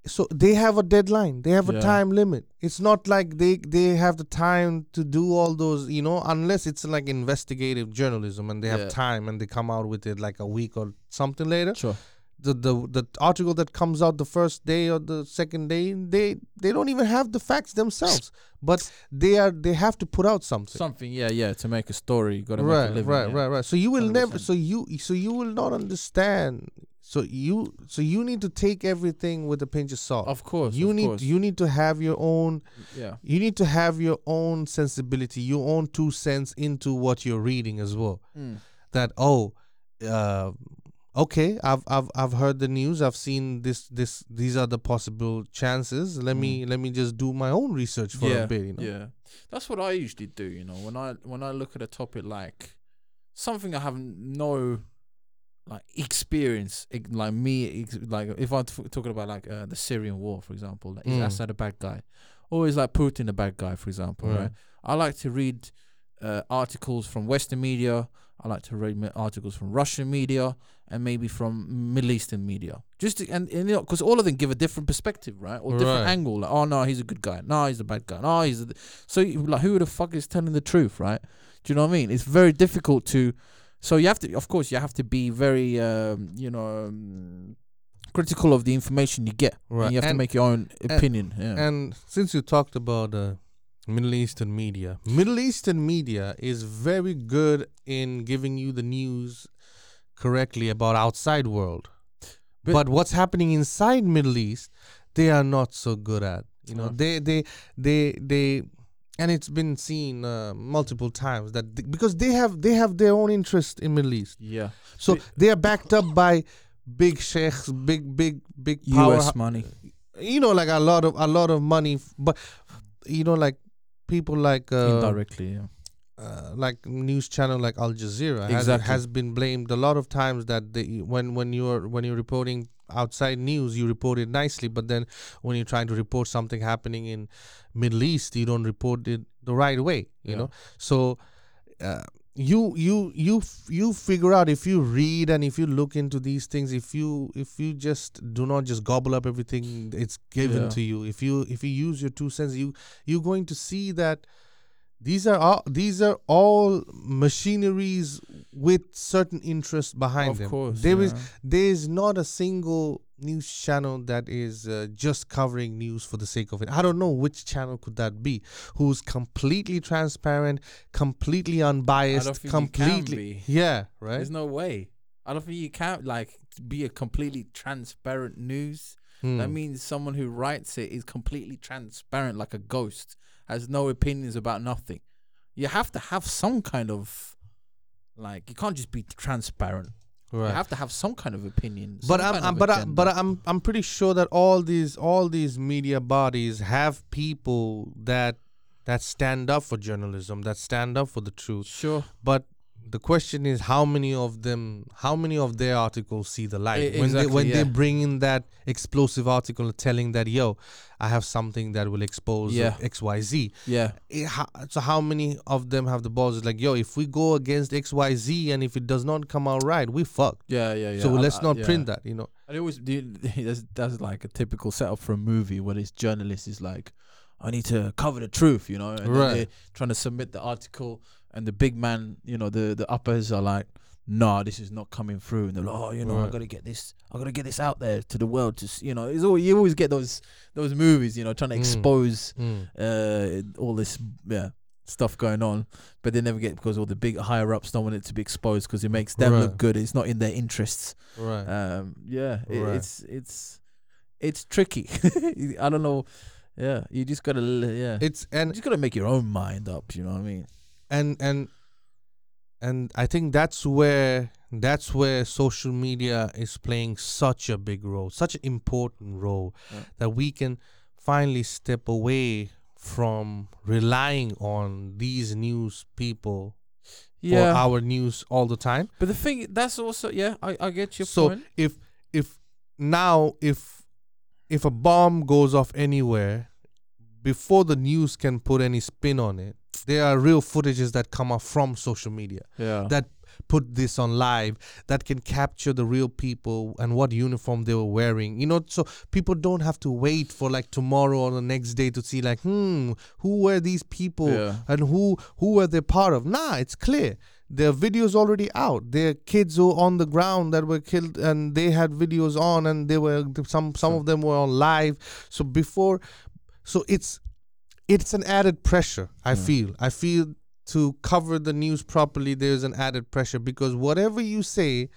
so they have a deadline they have a time limit it's not like they they have the time to do all those you know unless it's like investigative journalism and they have Yeah. time and they come out with it like a week or something later Sure. The the the article that comes out the first day or the second day they they don't even have the facts themselves but they are they have to put out something Something, yeah, yeah. To make a story, you got to make a right living. right yeah. right right so you will never 100%. so you so you will not understand so you so you need to take everything with a pinch of salt Of course, you of need course. you need to have your own yeah, you need to have your own sensibility your own two cents into what you're reading as well mm. that oh uh okay, I've I've I've heard the news. I've seen this this these are the possible chances. Let me let me just do my own research for Mm. yeah, a bit. You know? yeah. That's what I usually do. You know, when I when I look at a topic like something I have no like experience, like me, like if I'm t- talking about like uh, the Syrian war, for example, like, is Mm. Assad a bad guy, or is like Putin a bad guy, for example, Right. right? I like to read uh, articles from Western media. I like to read articles from Russian media and maybe from Middle Eastern media. Just to, and, and you know, because all of them give a different perspective, right, or different Right. angle. Like, oh no, he's a good guy. No, he's a bad guy. No, he's a th-" so like who the fuck is telling the truth, right? Do you know what I mean? It's very difficult to. So you have to, of course, you have to be very, um, you know, um, critical of the information you get. Right. And you have to make your own opinion. yeah. And since you talked about uh, Middle Eastern media, Middle Eastern media is very good in giving you the news correctly about outside world. But, But- what's happening inside Middle East, they are not so good at. You know, Oh. they they they they and it's been seen uh, multiple times that th- because they have they have their own interest in Middle East. yeah. So They- they are backed up by big sheikhs, big big big power U.S. money. you know like a lot of a lot of money but you know like people like uh, Indirectly, yeah. uh, like news channel like Al Jazeera has, has been blamed a lot of times that they when when you're when you're reporting outside news you report it nicely but then when you're trying to report something happening in Middle East you don't report it the right way you Yeah. know so uh, you you you you figure out if you read and if you look into these things if you if you just do not just gobble up everything it's given Yeah. to you if you if you use your two senses you you're going to see that these are all these are all machineries with certain interest behind Of them course. there is yeah. there is not a single news channel that is uh, just covering news for the sake of it. I don't know which channel could that be, who's completely transparent, completely unbiased, think you can completely yeah, right. There's no way. I don't think you can like be a completely transparent news. Hmm. That means someone who writes it is completely transparent, like a ghost, has no opinions about nothing. You have to have some kind of like you can't just be transparent. right. You have to have some kind of opinion. but I'm, I'm but I, but I'm I'm pretty sure that all these all these media bodies have people that that stand up for journalism, that stand up for the truth. sure. But the question is how many of them how many of their articles see the light E- when they exactly, when they bring in that explosive article telling that yo i have something that will expose Yeah. xyz Yeah. Ho- so how many of them have the balls It's like yo if we go against xyz and if it does not come out right we fucked Yeah. Yeah. Yeah. so I- let's I- not yeah. print that you know And it always do. That's, that's like a typical setup for a movie where this journalist is like, "I need to cover the truth," you know, and Right. they're trying to submit the article, and the big man, you know, the the uppers are like, "Nah, this is not coming through," and they're like, "Oh, you know, I gotta get this, I gotta get this out there to the world to, you know." It's all you always get those those movies, you know, trying to Mm. expose Mm. uh all this yeah stuff going on, but they never get because all the big higher ups don't want it to be exposed because it makes them look good. It's not in their interests. right Um, yeah, it, Right. it's it's it's tricky. I don't know. Yeah, you just gotta l- yeah, it's and you just gotta make your own mind up. You know what I mean? And and and I think that's where that's where social media is playing such a big role, such an important role Yeah. that we can finally step away from relying on these news people Yeah, for our news all the time. but the thing that's also yeah, I I get your so point. if if now if if a bomb goes off anywhere before the news can put any spin on it, there are real footages that come up from social media. Yeah, that put this on live that can capture the real people and what uniform they were wearing you know? So people don't have to wait for like tomorrow or the next day to see like hmm who were these people yeah, and who who were they part of? Nah it's clear. Their videos already out. Their kids who on the ground that were killed and they had videos on and they were some some of them were on live. So before so it's it's an added pressure i feel. I feel to cover the news properly there's an added pressure because whatever you say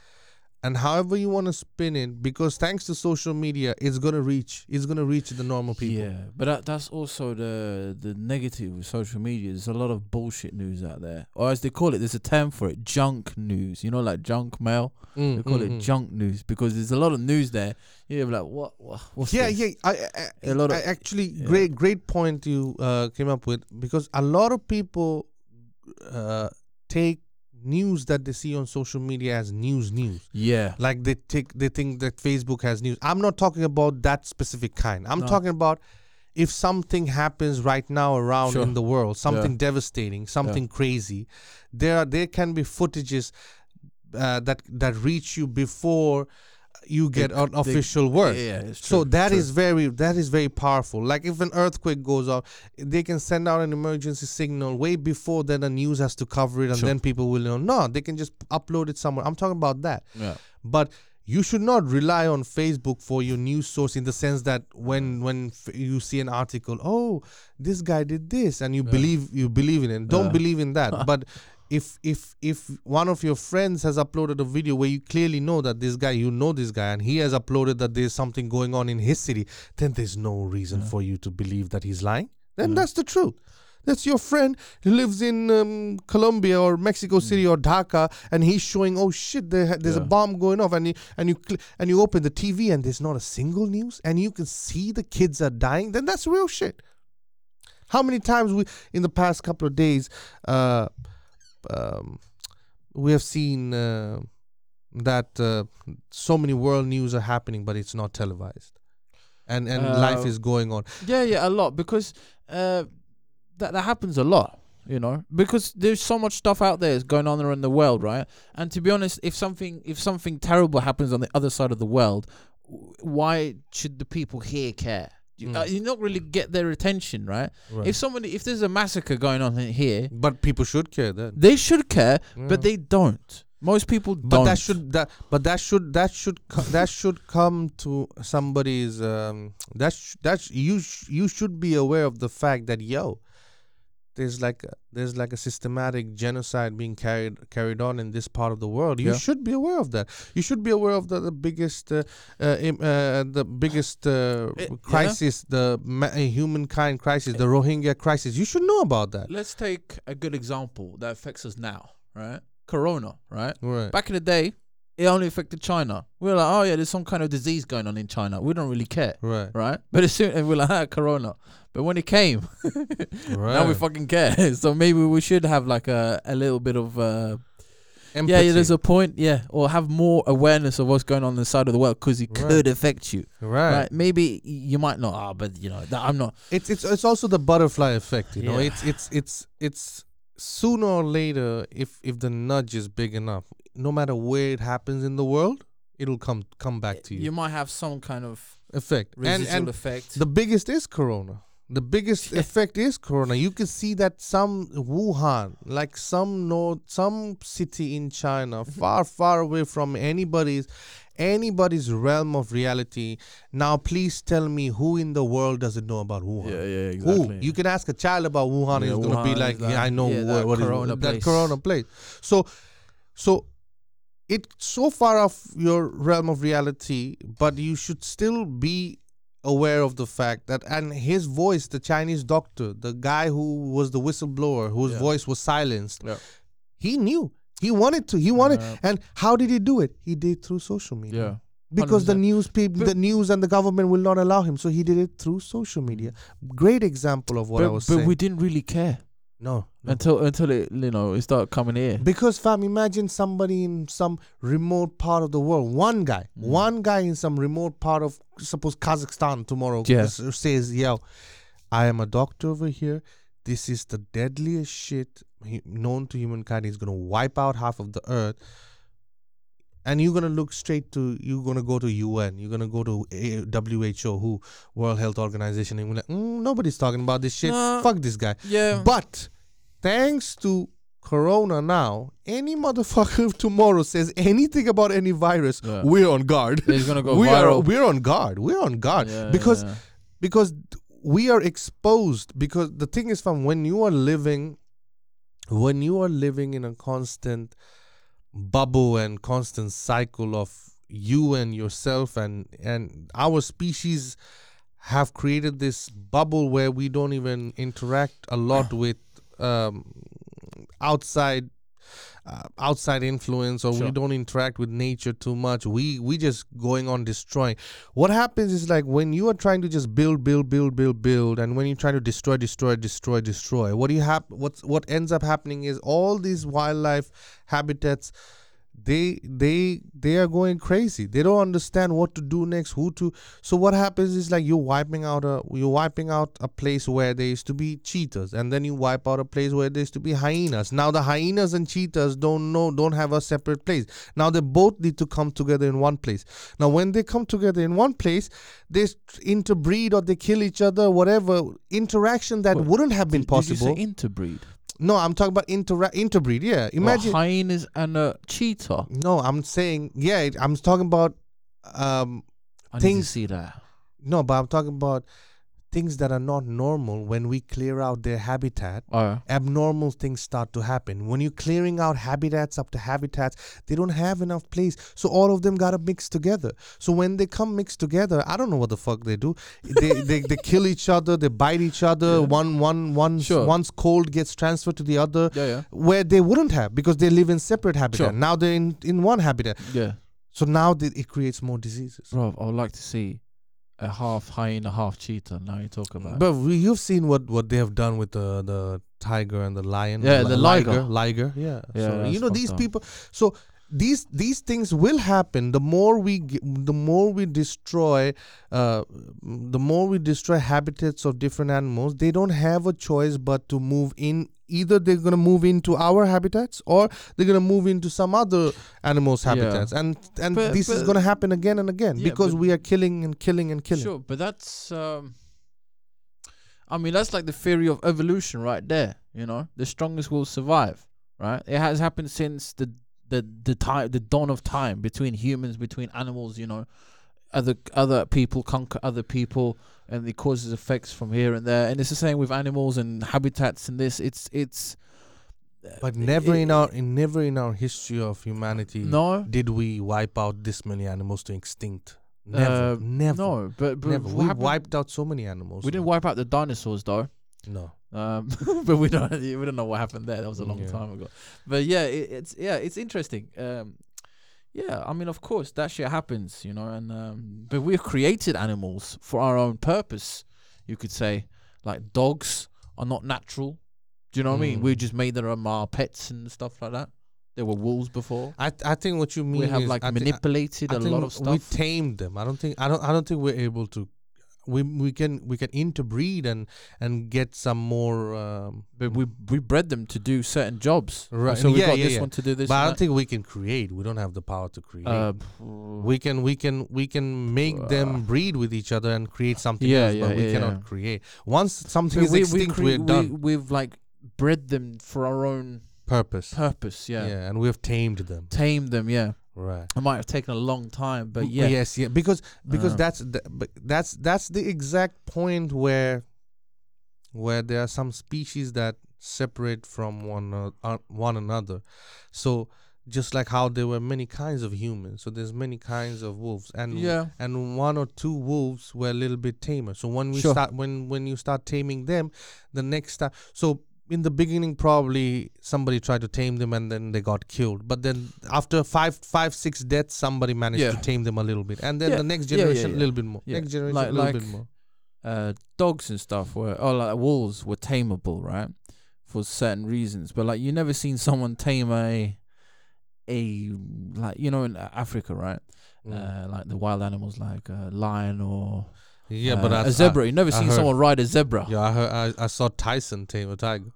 and however you want to spin it, because thanks to social media, it's gonna reach. It's gonna reach the normal people. Yeah, but that, that's also the the negative with social media. There's a lot of bullshit news out there, or as they call it, there's a term for it, junk news. You know, like junk mail. Mm, They call mm, it mm. junk news because there's a lot of news there. You're like, what? what what's Yeah, this? yeah. I, I, A lot of- actually yeah. great, great point you uh, came up with because a lot of people uh, take news that they see on social media as news, news. yeah, Like they take, they think that Facebook has news. I'm not talking about that specific kind. I'm No. talking about if something happens right now around Sure. in the world, something devastating, something crazy. There, are, there can be footages uh, that that reach you before you get They- an they- official word. Yeah, it's So true, that true. is very that is very powerful. Like if an earthquake goes off, they can send out an emergency signal way before then the news has to cover it, and Sure. then people will know. No, they can just upload it somewhere. I'm talking about that. yeah. But you should not rely on Facebook for your news source in the sense that when mm. when f- you see an article, oh, this guy did this, and you Yeah. believe you believe in it. Don't Yeah. believe in that. but if if if one of your friends has uploaded a video where you clearly know that this guy, you know this guy, and he has uploaded that there's something going on in his city, then there's no reason Yeah. for you to believe that he's lying. Then Yeah. that's the truth. That's your friend who lives in um, Colombia or Mexico City or Dhaka, and he's showing, oh shit, there, there's a Mm. Bomb going off, and you, and you cl- and you open the TV and there's not a single news, and you can see the kids are dying. Then that's real shit. How many times we in the past couple of days, uh, um, we have seen uh, that uh, so many world news are happening, but it's not televised, and and life Uh, is going on. Yeah, yeah, a lot because uh, that that happens a lot. You know, because there's so much stuff out there is going on around the world, right? And to be honest, if something if something terrible happens on the other side of the world, why should the people here care? You, Mm. uh, you not really get their attention, right? Right. If somebody, if there's a massacre going on in here, but people should care then. they should care, Yeah. but they don't. Most people but don't. But that should that but that should that should co- that should come to somebody's um that sh- that sh- you sh- you should be aware of the fact that yo there's like a, there's like a systematic genocide being carried carried on in this part of the world you Yeah. should be aware of that you should be aware of the, the biggest uh, uh, im- uh, the biggest uh, Eh, yeah. crisis the ma- uh, humankind crisis the rohingya crisis you should know about that Let's take a good example that affects us now, right? Corona, right? right Back in the day, it only affected China. We were like, oh yeah, there's some kind of disease going on in China. We don't really care, right right? But as soon and we're like, ah, Corona. But when it came, right now we fucking care. so maybe we should have like a, a little bit of uh, yeah, yeah. There's a point, yeah, or have more awareness of what's going on in the side of the world because it Right. could affect you, right right? Maybe you might not, ah, but you know, that I'm not. it's it's it's also the butterfly effect you know it's it's it's it's sooner or later if if the nudge is big enough no matter where it happens in the world it'll come come back to you, You might have some kind of effect and residual and effect. the biggest is corona the biggest effect is corona you can see that some wuhan like some north some city in china mm-hmm. far far away from anybody's anybody's realm of reality now please tell me who in the world doesn't know about wuhan yeah, yeah, exactly. who you can ask a child about Wuhan, and Yeah, he's gonna be like, that- "Yeah, I know yeah, what, that what is corona that. Corona place." So, so it so far off your realm of reality, but you should still be aware of the fact that and his voice, the Chinese doctor, the guy who was the whistleblower, whose Yeah. voice was silenced, Yeah. he knew. He wanted to. He wanted. And how did he do it? He did through social media Yeah. because the 100%. news people But- the news and the government will not allow him so he did it through social media great example of what i was but saying we didn't really care no, no. until until it you know it started coming here. because fam imagine somebody in some remote part of the world one guy Mm. one guy in some remote part of suppose kazakhstan tomorrow Yeah. says yo i am a doctor over here this is the deadliest shit known to humankind he's gonna wipe out half of the earth and you're gonna look straight to you're gonna go to UN, you're gonna go to WHO, who World Health Organization, and you're like, mm, nobody's talking about this shit. No. Fuck this guy. Yeah, But thanks to Corona now, any motherfucker tomorrow says anything about any virus, Yeah. we're on guard. it's gonna go we are viral. we're on guard. We're on guard Yeah, because yeah. because we are exposed because the thing is from when you are living when you are living in a constant bubble and constant cycle of you and yourself and and our species have created this bubble where we don't even interact a lot with um, outside uh, outside influence or we don't interact with nature too much we we just going on destroying. What happens is like when you are trying to just build build build build build and when you're trying to destroy destroy destroy destroy what do you have what's what ends up happening is all these wildlife habitats they they they are going crazy. They don't understand what to do next who to so what happens is like you're wiping out a you're wiping out a place where there used to be cheetahs and then you wipe out a place where there used to be hyenas. Now the hyenas and cheetahs don't know don't have a separate place. Now they both need to come together in one place. Now when they come together in one place they interbreed or they kill each other whatever interaction that What, wouldn't have been Did- Did you possible. say interbreed? No i'm talking about intera- interbreed yeah imagine imagine hyenas and a cheetah. no, I'm saying yeah. I'm talking about um I Things- see that. no, but I'm talking about things that are not normal when we clear out their habitat. Oh, Abnormal things start to happen when you're clearing out habitats up to habitats. They don't have enough place, so all of them gotta mix together. So when they come mixed together, I don't know what the fuck they do. They they, they kill each other. They bite each other. Yeah. One one one Sure. one's cold gets transferred to the other. yeah, yeah, Where they wouldn't have because they live in separate habitat. Sure. Now they're in, in one habitat. yeah. So now it creates more diseases. Bro, I would like to see a half hyena, half cheetah. Now you talk about. But we, you've seen what, what they have done with the, the tiger and the lion. Yeah, li- the liger. liger. Yeah. Yeah, so, you know these people. So these these things will happen. The more we the more we destroy, uh, the more we destroy habitats of different animals. They don't have a choice but to move in. Either they're gonna move into our habitats, or they're gonna move into some other animals' Yeah. habitats, and and But- this is gonna happen again and again Yeah, because but- we are killing and killing and killing. Sure, but that's um I mean that's like the theory of evolution right there, you know. The strongest will survive, right? It has happened since the the the time the dawn of time between humans, between animals, you know. Other other people conquer other people and it causes effects from here and there. And it's the same with animals and habitats and this. It's it's But never it- in our in never in our history of humanity No. did we wipe out this many animals to extinct. Never, Uh, never, No, but, but never. We happened- wiped out so many animals. we didn't wipe out the dinosaurs though. No. Um, but we don't we don't know what happened there. That was a long Yeah. time ago. But yeah, it, it's yeah, it's interesting. Um, yeah, I mean, of course, that shit happens, you know. And um, but we've created animals for our own purpose. You could say, like dogs are not natural. Do you know what I mean? We Mm. just made them our pets and stuff like that. There were wolves before. I I think what you mean we have like I manipulated I a think lot of stuff. We tamed them. I don't think I don't I don't think we're able to. We we can we can interbreed and and get some more. Um, but we we bred them to do certain jobs. Right. So we Yeah, got yeah, this yeah. one to do this. but I don't think we can create. We don't have the power to create. Uh, we can we can we can make Uh, them breed with each other and create something Yeah, else, but yeah, we yeah, cannot create. Once something we, is we, extinct, we, we, are cre- done. we, we've like bred them for our own Purpose. purpose. Yeah. Yeah. and we've tamed them. Tamed them. Yeah. Right. It might have taken a long time, but yeah. Yes, yeah. Because because Uh. that's the, that's that's the exact point where where there are some species that separate from one uh, uh, one another. So just like how there were many kinds of humans, so there's many kinds of wolves, and Yeah. and one or two wolves were a little bit tamer. So when we Sure. start when when you start taming them, the next time so in the beginning probably somebody tried to tame them and then they got killed. But then after five five six deaths somebody managed Yeah. to tame them a little bit. And then Yeah. the next generation a yeah. little bit more. Yeah. Next generation Like- a little like- bit more. Uh, dogs and stuff were, or like wolves were tameable, right? For certain reasons, but like you never seen someone tame a, a like you know in Africa, right? Mm. Uh, like the wild animals, like a lion or yeah, uh, but I, a zebra. you never I seen heard- someone ride a zebra. Yeah, I heard I, I saw Tyson tame a tiger.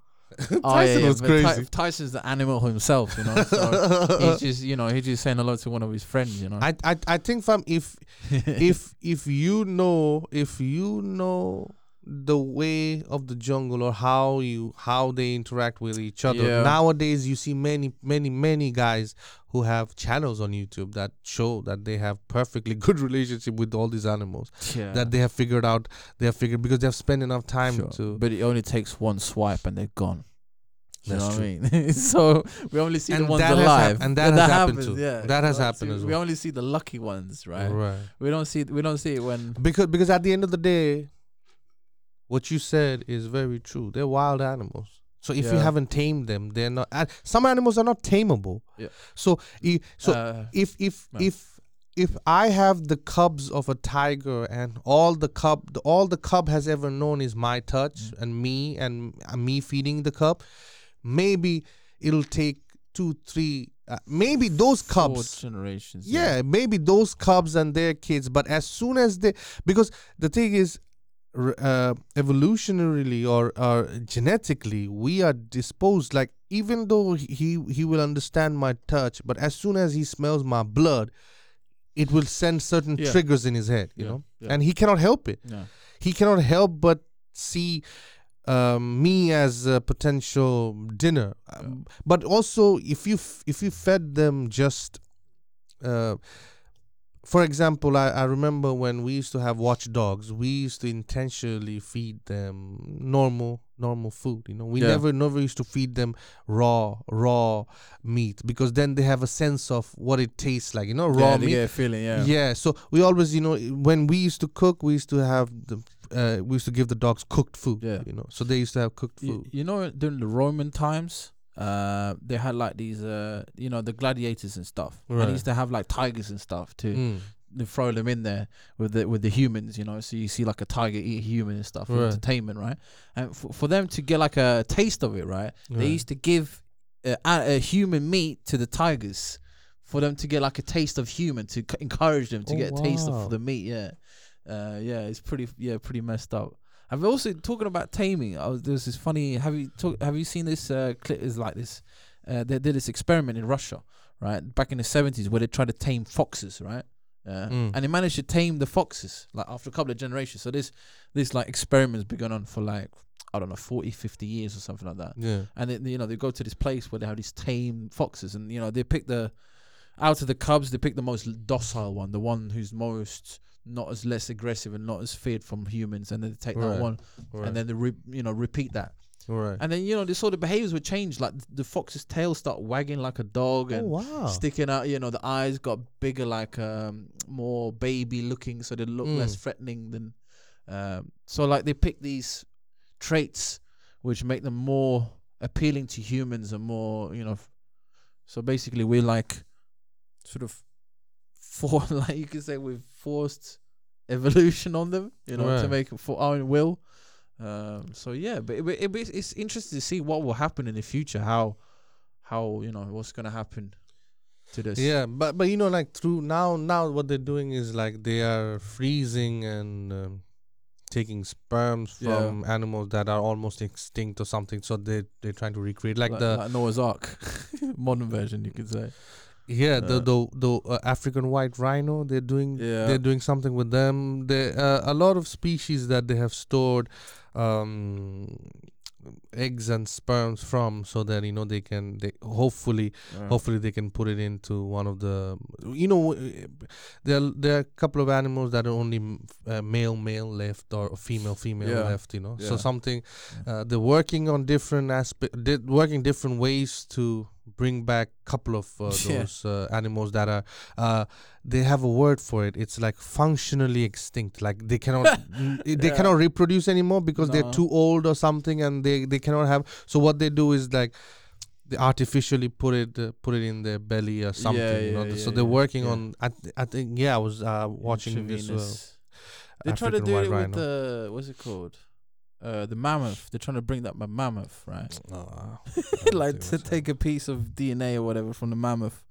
Oh, Tyson was but Ty- crazy. Tyson's the animal himself, you know. So he's just, you know, he's just saying hello to one of his friends, you know. I, I I think fam if if if you know if you know the way of the jungle or how you how they interact with each other Yeah. nowadays you see many many many guys who have channels on youtube that show that they have perfectly good relationship with all these animals yeah. that they have figured out they have figured because they have spent enough time Sure. to But it only takes one swipe and they're gone. You That's know what I mean? so we only see the ones that alive, hap- and that has happened happens, too. Yeah, That has happened see- as We only see the lucky ones, right? Right. We don't see we don't see it when Because because at the end of the day, what you said is very true. They're wild animals. So if you Yeah. haven't tamed them, they're not. Uh, some animals are not tameable. Yeah. So i- so uh, if if Yeah. if if I have the cubs of a tiger and all the cub the, all the cub has ever known is my touch Mm. and me and uh, me feeding the cub, maybe it'll take two three uh, maybe those four cubs generations. yeah, maybe those cubs and their kids but as soon as they because the thing is uh, evolutionarily or, or genetically we are disposed like even though he he will understand my touch but as soon as he smells my blood it will send certain Yeah. triggers in his head you Yeah, know yeah. and he cannot help it he cannot help but see um, me as a potential dinner. Um, But also, if you f- if you fed them just, uh, for example, I, I remember when we used to have watchdogs, we used to intentionally feed them normal normal food. You know, we Yeah. never never used to feed them raw raw meat because then they have a sense of what it tastes like. You know, raw yeah, they meat. get a feeling. Yeah. Yeah. So we always, you know, when we used to cook, we used to have the, uh, we used to give the dogs cooked food. Yeah. You know, so they used to have cooked You, food. you know, during the Roman times, uh, they had like these, uh, you know, the gladiators and stuff. And Right. they used to have like tigers and stuff too. Mm. They throw them in there with the with the humans, you know. So you see like a tiger eat a human and stuff for Right. entertainment, right? And for, for them to get like a taste of it, right? They used to give uh, a, a human meat to the tigers for them to get like a taste of human to c- encourage them to Oh, get a taste of the meat. Yeah, uh, yeah, it's pretty yeah pretty messed up. I've also talking about taming. I was, there's this funny. Have you talk, Have you seen this uh, clip? Is like this. Uh, they did this experiment in Russia, right, back in the seventies, where they tried to tame foxes, right, uh, Mm. and they managed to tame the foxes like after a couple of generations. So this this like experiments been going on for like I don't know 40, 50 years or something like that Yeah. and then you know they go to this place where they have these tame foxes, and you know they pick the out of the cubs, they pick the most docile one, the one who's most not as less aggressive and not as feared from humans, and then they take Right. that one, Right. and then they re- you know repeat that, right. and then you know the sort of behaviors would change, like the fox's tail start wagging like a dog, oh and wow. sticking out. You know, the eyes got bigger, like um, more baby looking, so they look less Mm. threatening than. Um, so like they pick these traits which make them more appealing to humans and more, you know. f- So basically, we're like sort of for like you could say we've forced evolution on them, you know, to make it for our own will. Um, so yeah, but it, it, it's- it's interesting to see what will happen in the future. How, how you know what's gonna happen to this. Yeah, but but you know, like through now now what they're doing is like they are freezing and um, taking sperms Yeah. from animals that are almost extinct or something. So they they're trying to recreate like, like, the like Noah's Ark, modern version, you could say. Yeah the the the uh, African white rhino. They're doing Yeah. they're doing something with them. They uh, a lot of species that they have stored um eggs and sperms from so that you know they can they hopefully hopefully they can put it into one of the you know there are, there are a couple of animals that are only uh, male male left or female female Yeah. left you know so something uh, they're working on different aspect working different ways to bring back a couple of uh, Yeah. those uh, animals that are uh, they have a word for it it's like functionally extinct like they cannot n- they Yeah. cannot reproduce anymore because they're too old or something and they they cannot have so what they do is like they artificially put it uh, put it in their belly or something you know yeah, so yeah, they're working yeah. on I, th- I think yeah i was uh, watching this uh, They're trying to do it rhino. with the what's it called? Uh, the mammoth. They're trying to bring that ma- mammoth, right? Oh, like to take a piece of DNA or whatever from the mammoth,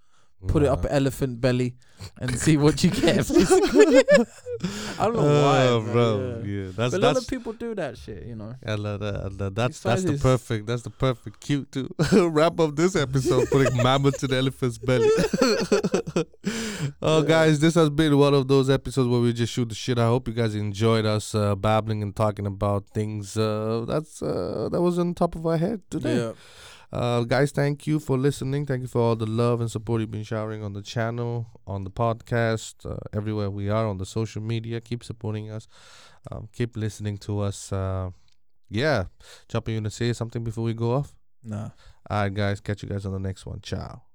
put it up an elephant belly, and see what you get. I don't know why, Oh, bro yeah. yeah, that's but a lot of people do that shit, you know. yeah, la- la- la- that's that's the perfect that's the perfect cute to wrap up this episode putting mammoth to the elephant's belly oh Yeah. guys this has been one of those episodes where we just shoot the shit i hope you guys enjoyed us uh, babbling and talking about things uh, that's uh, that was on top of our head today Yeah. Uh, guys, thank you for listening. Thank you for all the love and support you've been showering on the channel, on the podcast, uh, everywhere we are on the social media. Keep supporting us. Um, keep listening to us. Uh, yeah, Chopper, you want to say something before we go off? Nah. All right, guys. Catch you guys on the next one. Ciao.